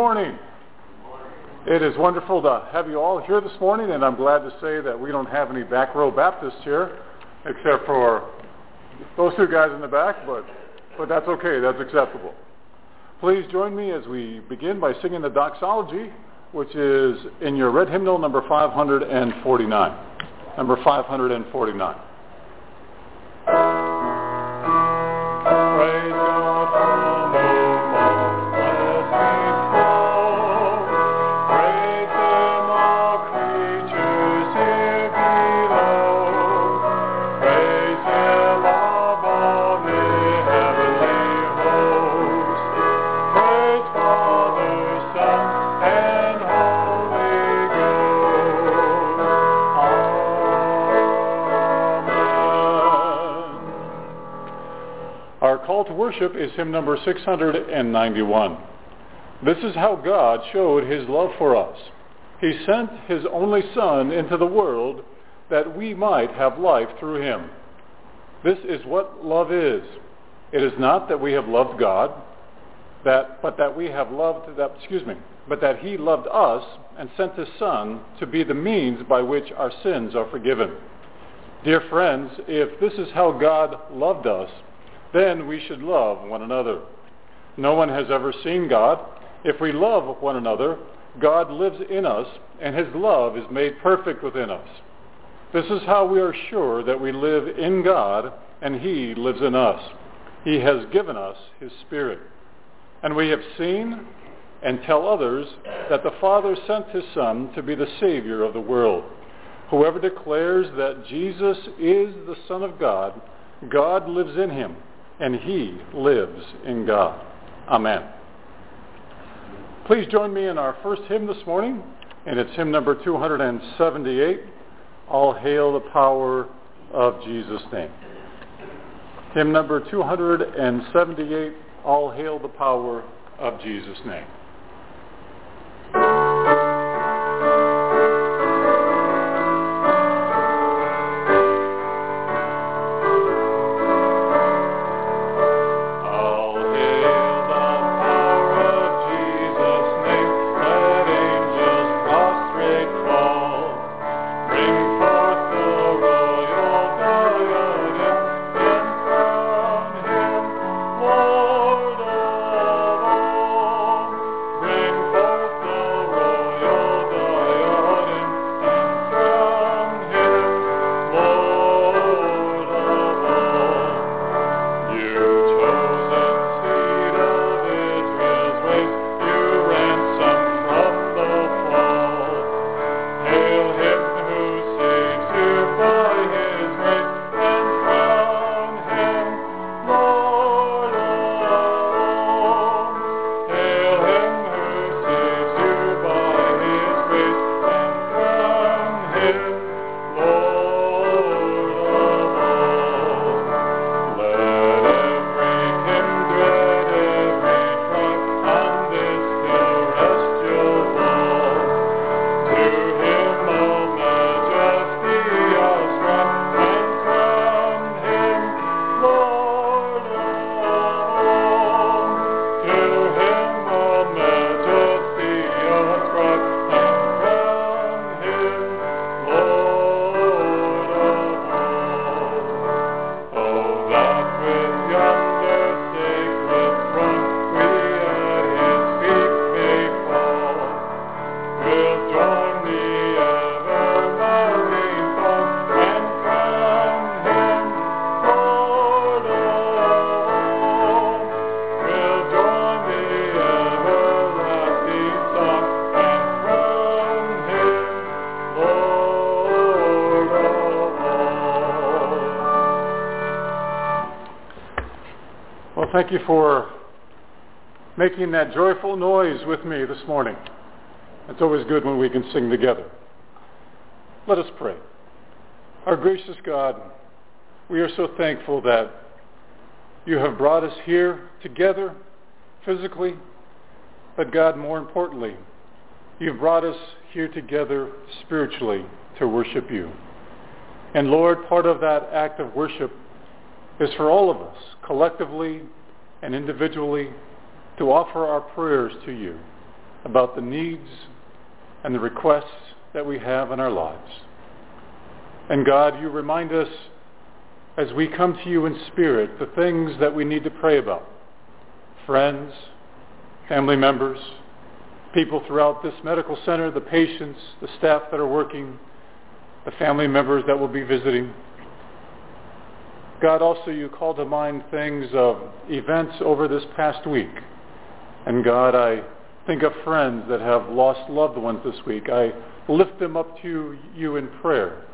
Morning. It is wonderful to have you all here this morning, and I'm glad to say that we don't have any back row Baptists here, except for those two guys in the back, but, but that's okay. That's acceptable. Please join me as we begin by singing the doxology, which is in your red hymnal number 549. Number 549. Worship is hymn number 691. This is how God showed his love for us. He sent his only Son into the world that we might have life through him. This is what love is. It is not that we have loved God, that, but that we have loved, that, excuse me, but that he loved us and sent his Son to be the means by which our sins are forgiven. Dear friends, if this is how God loved us, then we should love one another. No one has ever seen God. If we love one another, God lives in us, and his love is made perfect within us. This is how we are sure that we live in God, and he lives in us. He has given us his Spirit. And we have seen and tell others that the Father sent his Son to be the Savior of the world. Whoever declares that Jesus is the Son of God, God lives in him, and he lives in God. Amen. Please join me in our first hymn this morning, and it's hymn number 278, All Hail the Power of Jesus' Name. Hymn number 278, All Hail the Power of Jesus' Name. Thank you for making that joyful noise with me this morning. It's always good when we can sing together. Let us pray. Our gracious God, we are so thankful that you have brought us here together physically, but God, more importantly, you've brought us here together spiritually to worship you. And Lord, part of that act of worship is for all of us, collectively and individually, to offer our prayers to you. about the needs and the requests that we have in our lives. And God, you remind us as we come to you in spirit the things that we need to pray about. Friends, family members, people throughout this medical center, the patients, the staff that are working, the family members that will be visiting. God, also you call to mind things of events over this past week. And God, I think of friends that have lost loved ones this week. I lift them up to you in prayer.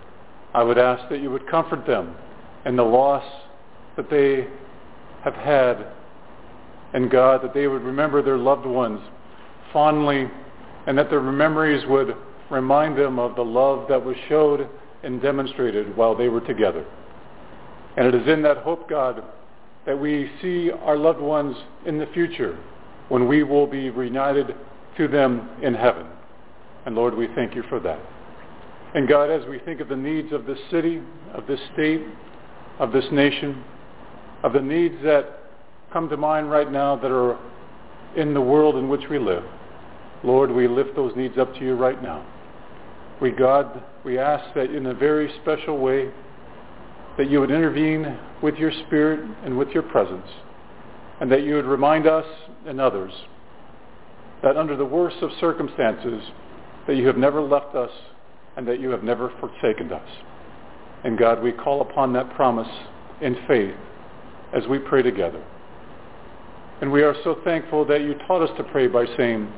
I would ask that you would comfort them in the loss that they have had. And God, that they would remember their loved ones fondly and that their memories would remind them of the love that was showed and demonstrated while they were together. And it is in that hope, God, that we see our loved ones in the future when we will be reunited to them in heaven. And Lord, we thank you for that. And God, as we think of the needs of this city, of this state, of this nation, of the needs that come to mind right now that are in the world in which we live, Lord, we lift those needs up to you right now. We, God, we ask that in a very special way that you would intervene with your spirit and with your presence, and that you would remind us and others that under the worst of circumstances, that you have never left us and that you have never forsaken us. And God, we call upon that promise in faith as we pray together. And we are so thankful that you taught us to pray by saying,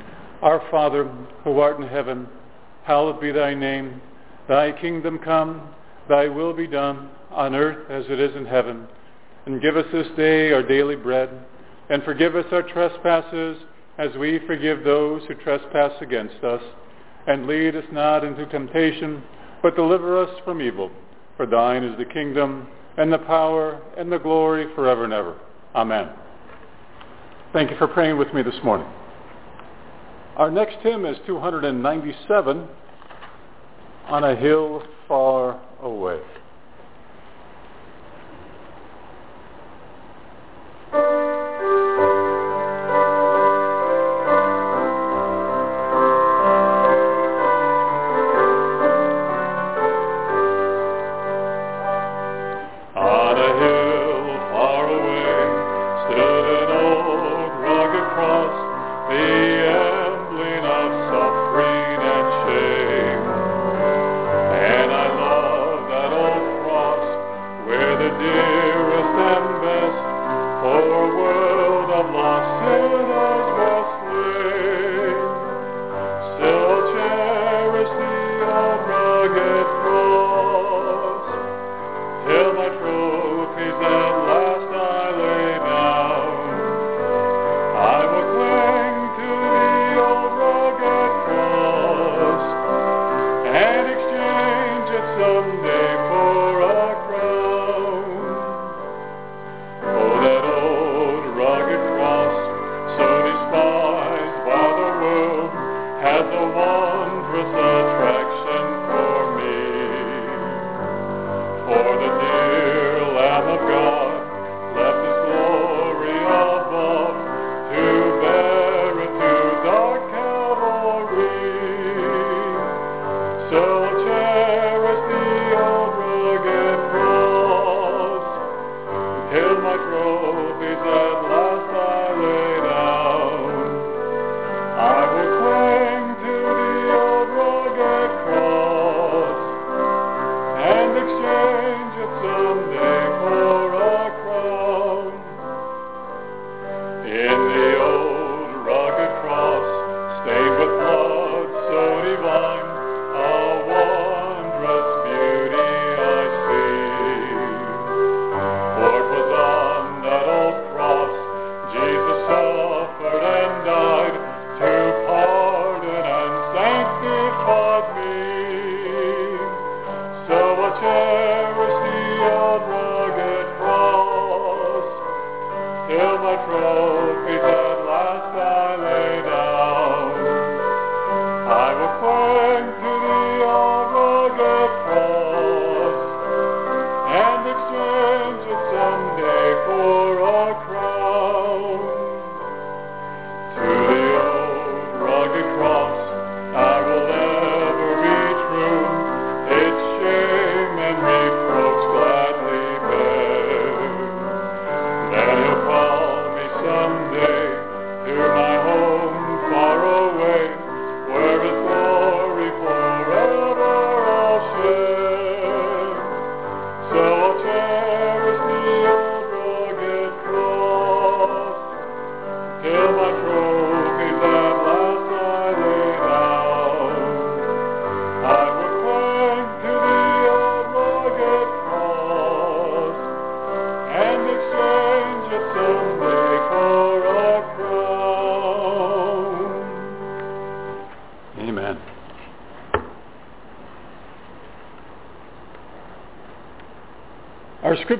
Our Father, who art in heaven, hallowed be thy name. Thy kingdom come, thy will be done on earth as it is in heaven. And give us this day our daily bread, and forgive us our trespasses as we forgive those who trespass against us. And lead us not into temptation, but deliver us from evil. For thine is the kingdom, and the power, and the glory forever and ever. Amen. Thank you for praying with me this morning. Our next hymn is 297, On a Hill Far Away.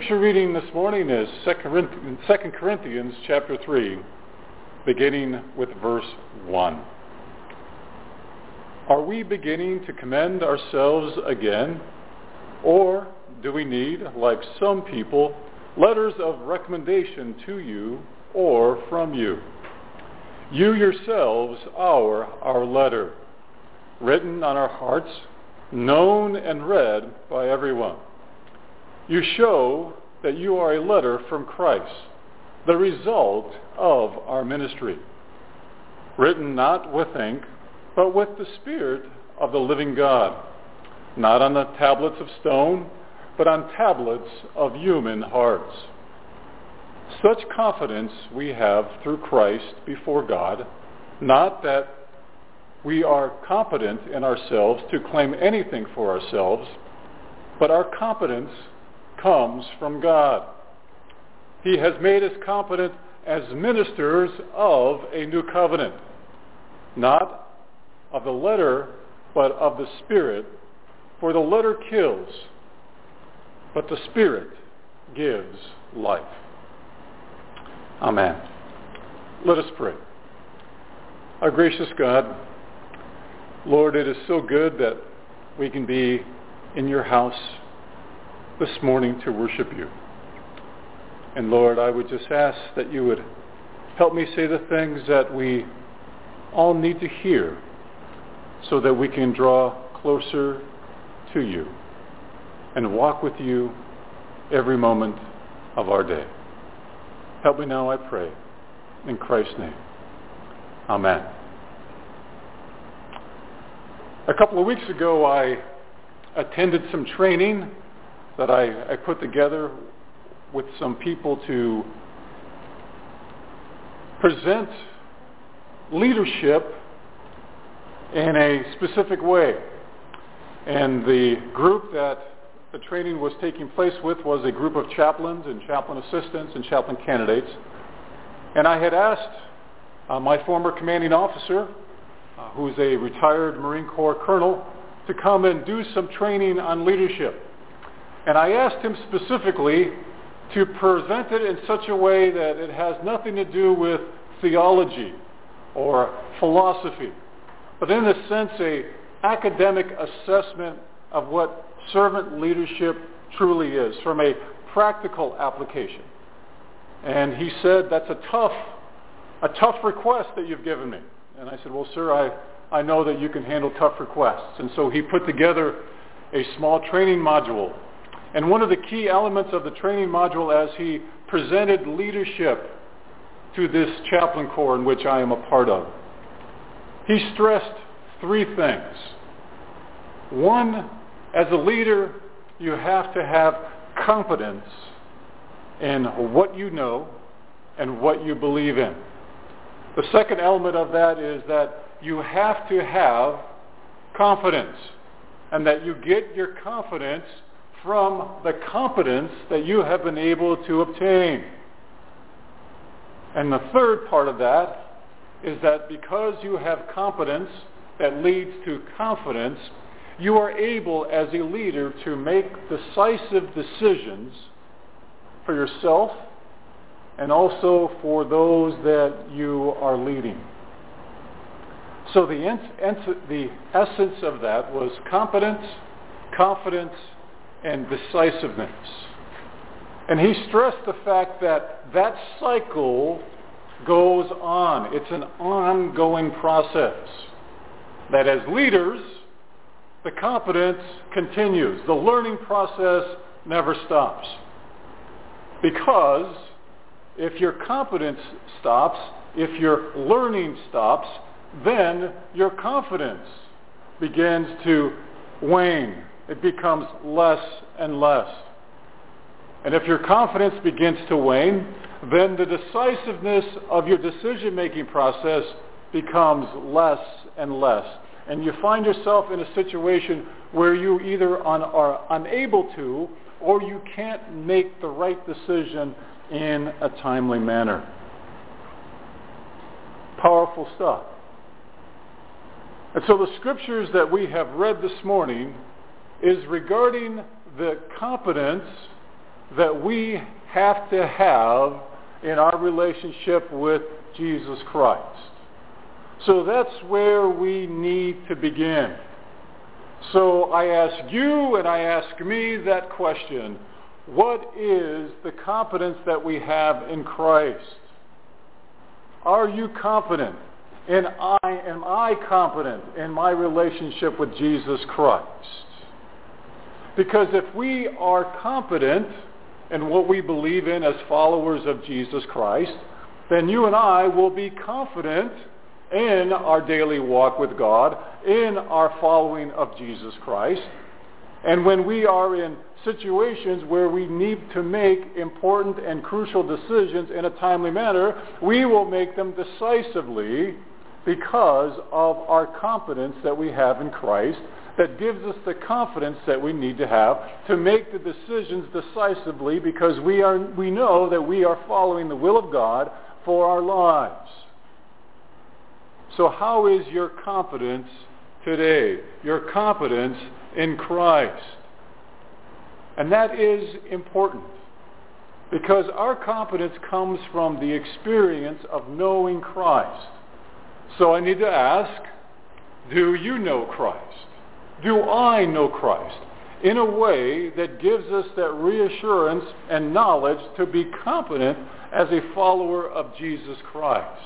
Scripture reading this morning is 2 Corinthians chapter 3, beginning with verse 1. Are we beginning to commend ourselves again? Or do we need, like some people, letters of recommendation to you or from you? You yourselves are our letter, written on our hearts, known and read by everyone. You show that you are a letter from Christ, the result of our ministry, written not with ink, but with the Spirit of the living God, not on the tablets of stone, but on tablets of human hearts. Such confidence we have through Christ before God, not that we are competent in ourselves to claim anything for ourselves, but our competence comes from God. He has made us competent as ministers of a new covenant, not of the letter, but of the Spirit. For the letter kills, but the Spirit gives life. Amen. Let us pray. Our gracious God, Lord, it is so good that we can be in your house this morning to worship you. And Lord, I would just ask that you would help me say the things that we all need to hear so that we can draw closer to you and walk with you every moment of our day. Help me now, I pray. In Christ's name. Amen. A couple of weeks ago, I attended some training that I, I put together with some people to present leadership in a specific way. And the group that the training was taking place with was a group of chaplains and chaplain assistants and chaplain candidates. And I had asked uh, my former commanding officer, uh, who's a retired Marine Corps colonel, to come and do some training on leadership. And I asked him specifically to present it in such a way that it has nothing to do with theology or philosophy, but in a sense a academic assessment of what servant leadership truly is from a practical application. And he said, that's a tough, a tough request that you've given me. And I said, well, sir, I, I know that you can handle tough requests. And so he put together a small training module. And one of the key elements of the training module as he presented leadership to this chaplain corps in which I am a part of, he stressed three things. One, as a leader, you have to have confidence in what you know and what you believe in. The second element of that is that you have to have confidence and that you get your confidence from the competence that you have been able to obtain. And the third part of that is that because you have competence that leads to confidence, you are able as a leader to make decisive decisions for yourself and also for those that you are leading. So the, the essence of that was competence, confidence, and decisiveness. And he stressed the fact that that cycle goes on. It's an ongoing process. That as leaders, the competence continues. The learning process never stops. Because if your competence stops, if your learning stops, then your confidence begins to wane. It becomes less and less. And if your confidence begins to wane, then the decisiveness of your decision-making process becomes less and less and you find yourself in a situation where you either are unable to or you can't make the right decision in a timely manner. Powerful stuff. And so the scriptures that we have read this morning is regarding the competence that we have to have in our relationship with Jesus Christ. So that's where we need to begin. So I ask you and I ask me that question. What is the competence that we have in Christ? Are you confident? And I am I confident in my relationship with Jesus Christ? Because if we are confident in what we believe in as followers of Jesus Christ, then you and I will be confident in our daily walk with God, in our following of Jesus Christ. And when we are in situations where we need to make important and crucial decisions in a timely manner, we will make them decisively because of our confidence that we have in Christ that gives us the confidence that we need to have to make the decisions decisively because we, are, we know that we are following the will of God for our lives. So how is your confidence today? Your confidence in Christ. And that is important because our confidence comes from the experience of knowing Christ. So I need to ask, do you know Christ? Do I know Christ? In a way that gives us that reassurance and knowledge to be confident as a follower of Jesus Christ.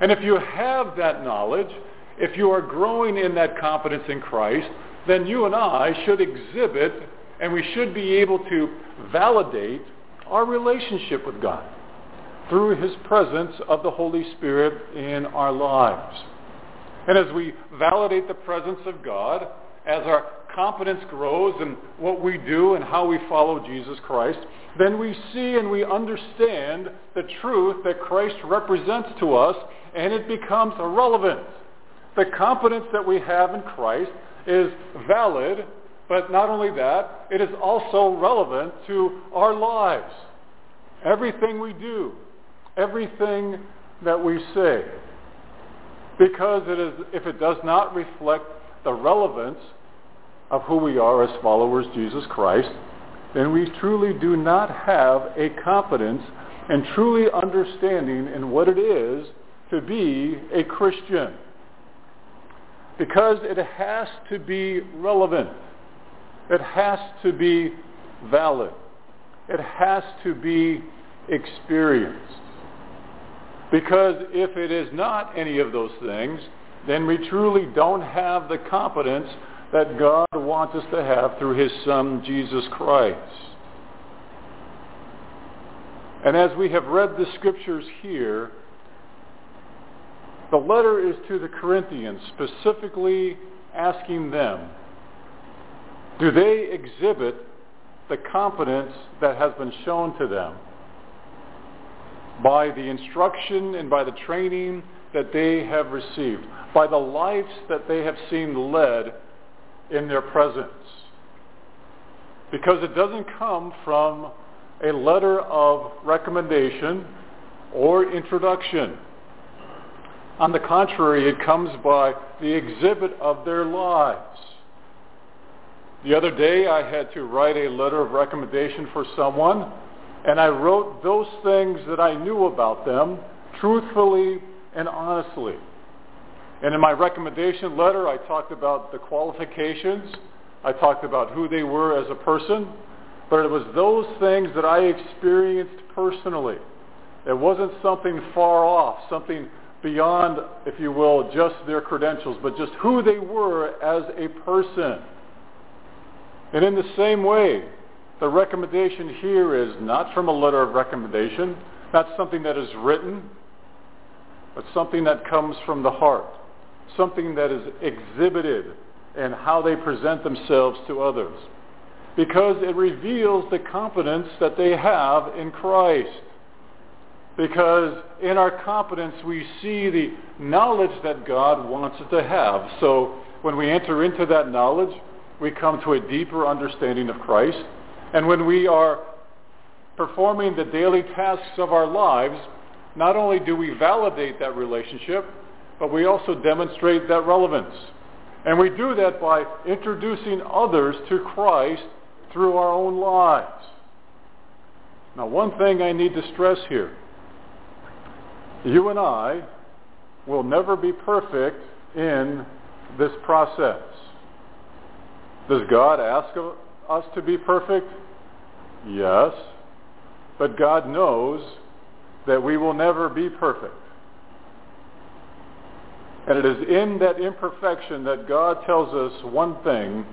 And if you have that knowledge, if you are growing in that confidence in Christ, then you and I should exhibit and we should be able to validate our relationship with God through his presence of the Holy Spirit in our lives. And as we validate the presence of God, as our competence grows in what we do and how we follow Jesus Christ, then we see and we understand the truth that Christ represents to us, and it becomes relevant. The competence that we have in Christ is valid, but not only that, it is also relevant to our lives. Everything we do, everything that we say. Because it is, if it does not reflect the relevance of who we are as followers of Jesus Christ, then we truly do not have a confidence and truly understanding in what it is to be a Christian. Because it has to be relevant. It has to be valid. It has to be experienced. Because if it is not any of those things, then we truly don't have the confidence that God wants us to have through his Son, Jesus Christ. And as we have read the scriptures here, the letter is to the Corinthians, specifically asking them, do they exhibit the confidence that has been shown to them by the instruction and by the training that they have received, by the lives that they have seen led in their presence. Because it doesn't come from a letter of recommendation or introduction. On the contrary, it comes by the exhibit of their lives. The other day I had to write a letter of recommendation for someone, and I wrote those things that I knew about them truthfully and honestly. And in my recommendation letter, I talked about the qualifications. I talked about who they were as a person. But it was those things that I experienced personally. It wasn't something far off, something beyond, if you will, just their credentials, but just who they were as a person. And in the same way, the recommendation here is not from a letter of recommendation, not something that is written, but something that comes from the heart something that is exhibited in how they present themselves to others. Because it reveals the confidence that they have in Christ. Because in our confidence we see the knowledge that God wants us to have. So when we enter into that knowledge, we come to a deeper understanding of Christ. And when we are performing the daily tasks of our lives, not only do we validate that relationship, but we also demonstrate that relevance. And we do that by introducing others to Christ through our own lives. Now, one thing I need to stress here. You and I will never be perfect in this process. Does God ask us to be perfect? Yes. But God knows that we will never be perfect. And it is in that imperfection that God tells us one thing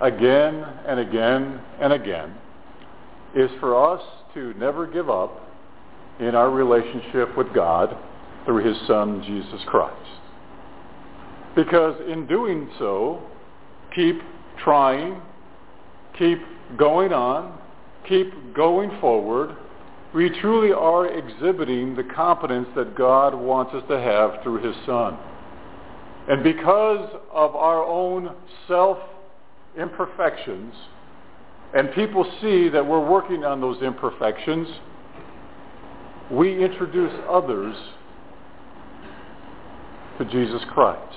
again and again and again is for us to never give up in our relationship with God through his Son, Jesus Christ. Because in doing so, keep trying, keep going on, keep going forward, we truly are exhibiting the confidence that God wants us to have through his Son. And because of our own self-imperfections, and people see that we're working on those imperfections, we introduce others to Jesus Christ.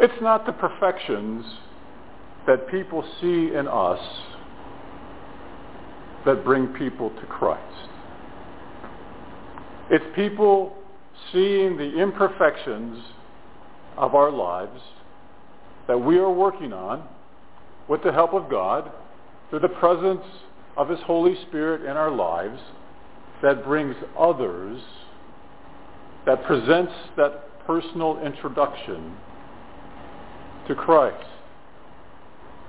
It's not the perfections that people see in us that bring people to Christ. It's people seeing the imperfections of our lives that we are working on with the help of God through the presence of his Holy Spirit in our lives that brings others, that presents that personal introduction to Christ.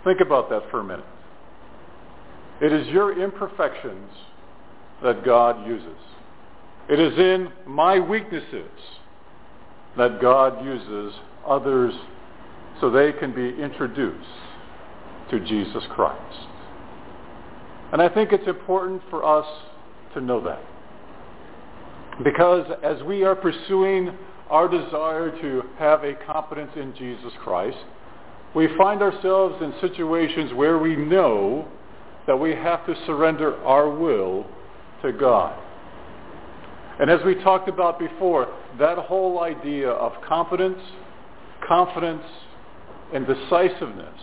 Think about that for a minute. It is your imperfections that God uses. It is in my weaknesses that God uses others so they can be introduced to Jesus Christ. And I think it's important for us to know that. Because as we are pursuing our desire to have a competence in Jesus Christ, we find ourselves in situations where we know that we have to surrender our will to God. And as we talked about before, that whole idea of confidence, confidence, and decisiveness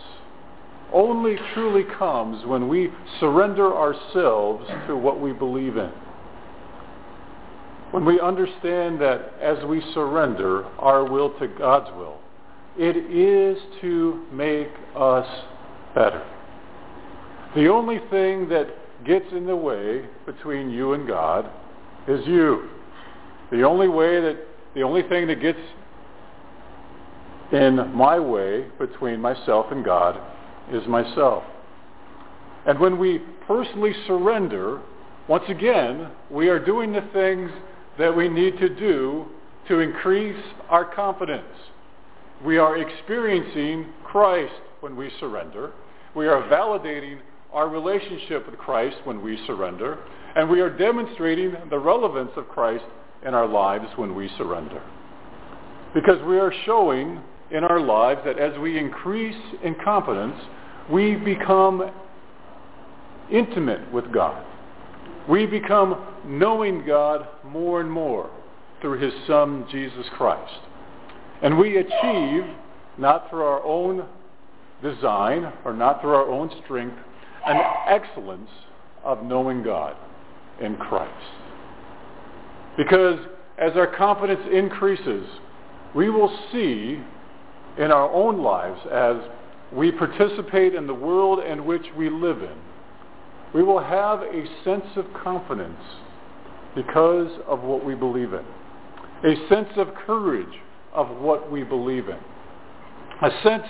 only truly comes when we surrender ourselves to what we believe in. When we understand that as we surrender our will to God's will, it is to make us better. The only thing that gets in the way between you and God is you. The only way that the only thing that gets in my way between myself and God is myself. And when we personally surrender, once again, we are doing the things that we need to do to increase our confidence. We are experiencing Christ when we surrender. We are validating our relationship with Christ when we surrender. And we are demonstrating the relevance of Christ in our lives when we surrender. Because we are showing in our lives that as we increase in confidence, we become intimate with God. We become knowing God more and more through his Son, Jesus Christ. And we achieve, not through our own design or not through our own strength, an excellence of knowing God in Christ. Because as our confidence increases, we will see in our own lives as we participate in the world in which we live in, we will have a sense of confidence because of what we believe in, a sense of courage of what we believe in, a sense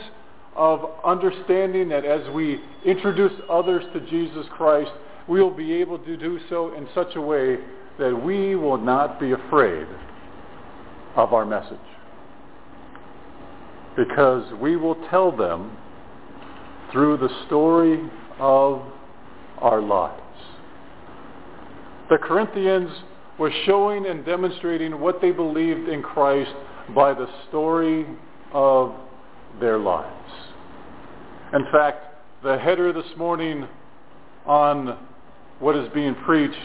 of understanding that as we introduce others to Jesus Christ, we will be able to do so in such a way that we will not be afraid of our message. Because we will tell them through the story of our lives. The Corinthians were showing and demonstrating what they believed in Christ by the story of their lives. In fact, the header this morning on what is being preached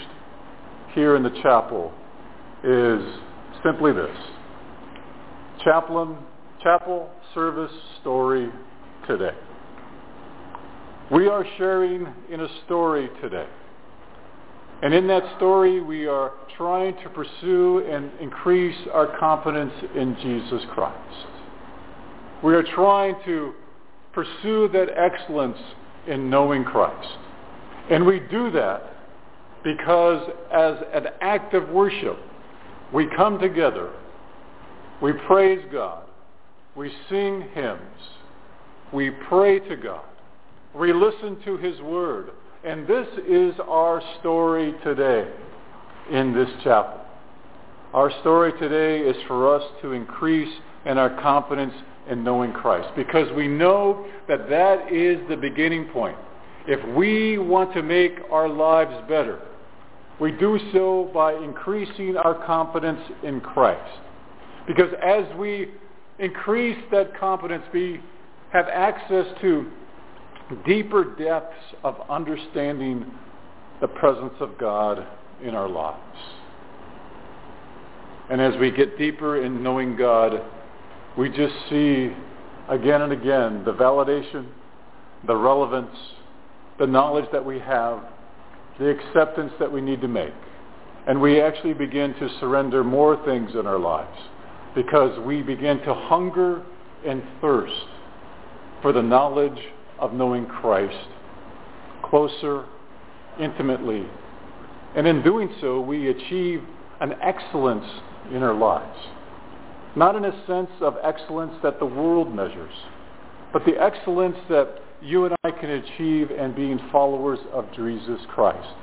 here in the chapel is simply this. Chaplain, chapel service story today. We are sharing in a story today And in that story, we are trying to pursue and increase our confidence in Jesus Christ. We are trying to pursue that excellence in knowing Christ. And we do that because as an act of worship, we come together, we praise God, we sing hymns, we pray to God, we listen to his word, and this is our story today in this chapel. Our story today is for us to increase in our confidence in knowing Christ because we know that that is the beginning point. If we want to make our lives better, we do so by increasing our confidence in Christ. Because as we increase that confidence, we have access to deeper depths of understanding the presence of God in our lives. And as we get deeper in knowing God, we just see again and again the validation, the relevance, the knowledge that we have, the acceptance that we need to make. And we actually begin to surrender more things in our lives because we begin to hunger and thirst for the knowledge of knowing Christ closer, intimately. And in doing so, we achieve an excellence in our lives. Not in a sense of excellence that the world measures, but the excellence that you and I can achieve in being followers of Jesus Christ.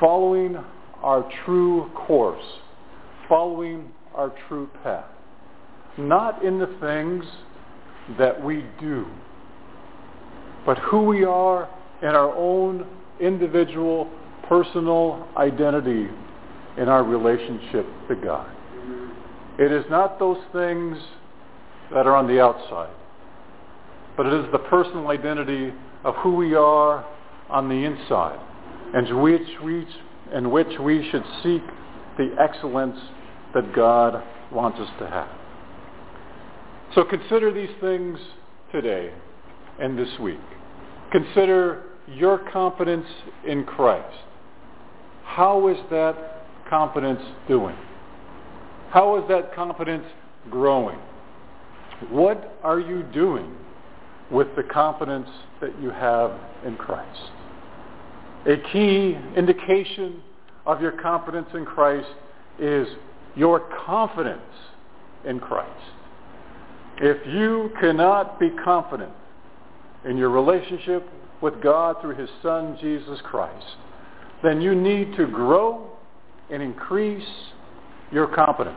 Following our true course. Following our true path. Not in the things that we do, but who we are in our own individual, personal identity in our relationship to God. It is not those things that are on the outside, but it is the personal identity of who we are on the inside, and which we, in which we should seek the excellence that God wants us to have. So consider these things today and this week. Consider your confidence in Christ. How is that confidence doing? How is that confidence growing? What are you doing with the confidence that you have in Christ? A key indication of your confidence in Christ is your confidence in Christ. If you cannot be confident in your relationship with God through his Son, Jesus Christ, then you need to grow and increase your confidence.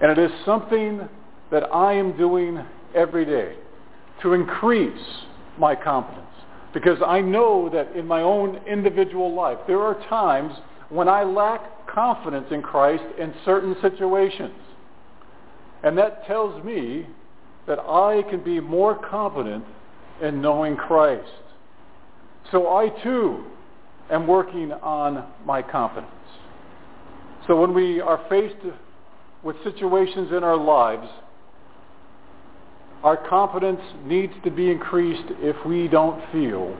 And it is something that I am doing every day to increase my confidence. Because I know that in my own individual life, there are times when I lack confidence in Christ in certain situations. And that tells me that I can be more confident in knowing Christ. So I too am working on my confidence. So when we are faced with situations in our lives, our confidence needs to be increased if we don't feel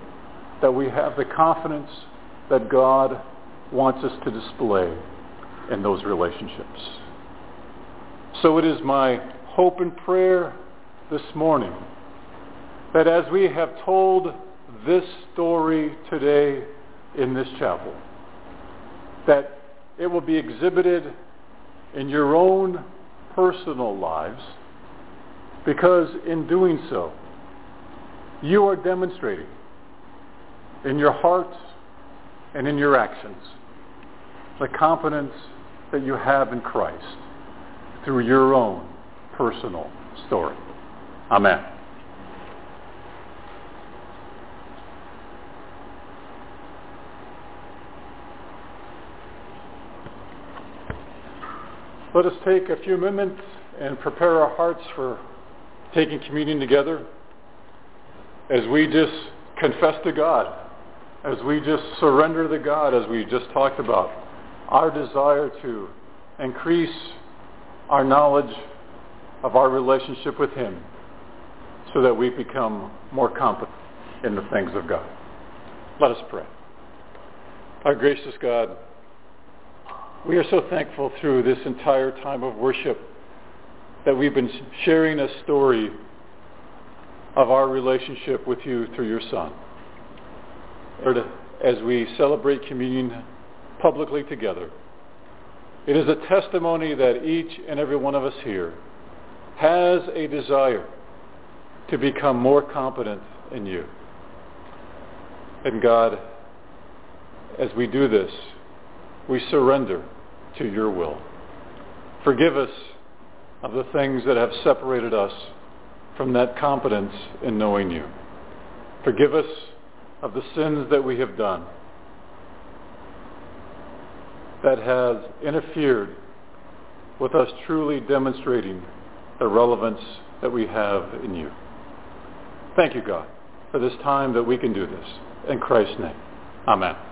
that we have the confidence that God wants us to display in those relationships. So it is my hope and prayer this morning that as we have told this story today in this chapel, that it will be exhibited in your own personal lives because in doing so, you are demonstrating in your heart and in your actions the confidence that you have in Christ through your own personal story. Amen. Let us take a few moments and prepare our hearts for taking communion together as we just confess to God, as we just surrender to God, as we just talked about, our desire to increase our knowledge of our relationship with Him so that we become more competent in the things of God. Let us pray. Our gracious God, we are so thankful through this entire time of worship that we've been sharing a story of our relationship with you through your Son. Lord, as we celebrate communion publicly together, it is a testimony that each and every one of us here has a desire to become more competent in you. And God, as we do this, we surrender to your will. Forgive us of the things that have separated us from that competence in knowing you. Forgive us of the sins that we have done that has interfered with us truly demonstrating the relevance that we have in you. Thank you, God, for this time that we can do this. In Christ's name, amen.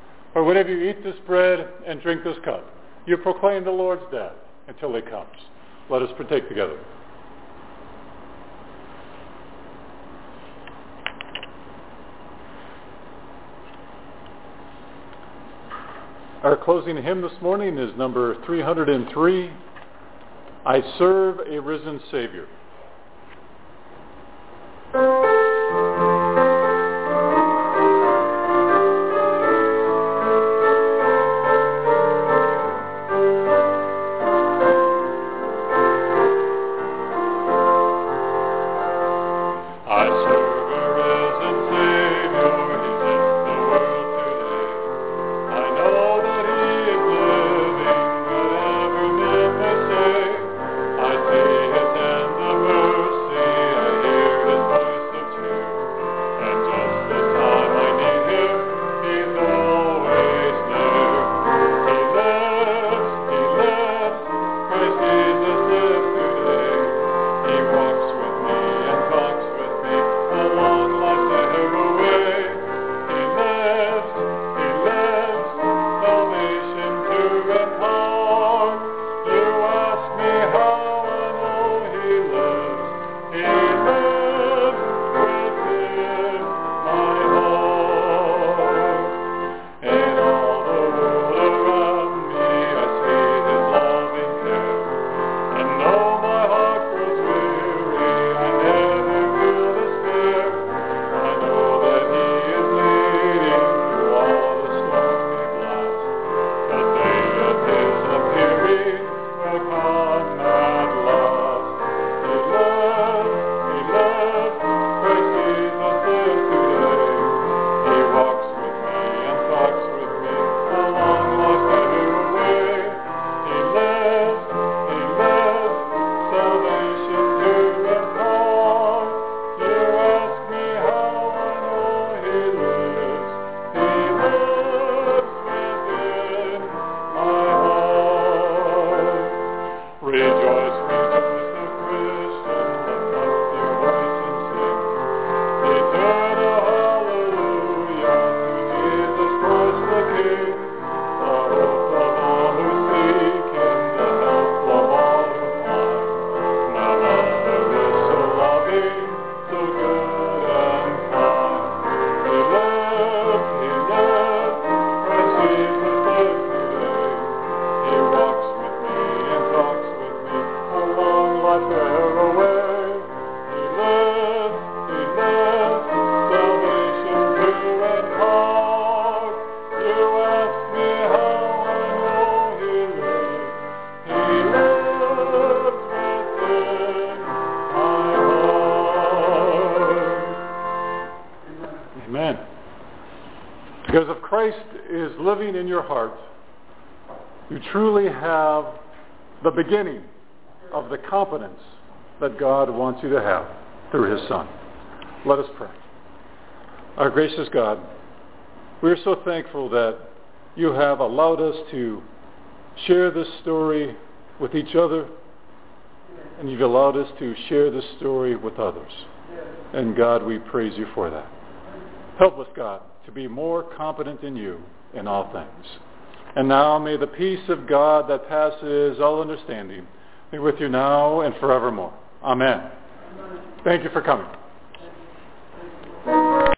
For whenever you eat this bread and drink this cup, you proclaim the Lord's death until he comes. Let us partake together. Our closing hymn this morning is number 303, I Serve a Risen Savior. Living in your heart, you truly have the beginning of the competence that God wants you to have through his Son. Let us pray. Our gracious God, we are so thankful that you have allowed us to share this story with each other, and you've allowed us to share this story with others. And God, we praise you for that. Help us, God, to be more competent in you in all things. And now may the peace of God that passes all understanding be with you now and forevermore. Amen. Thank you for coming.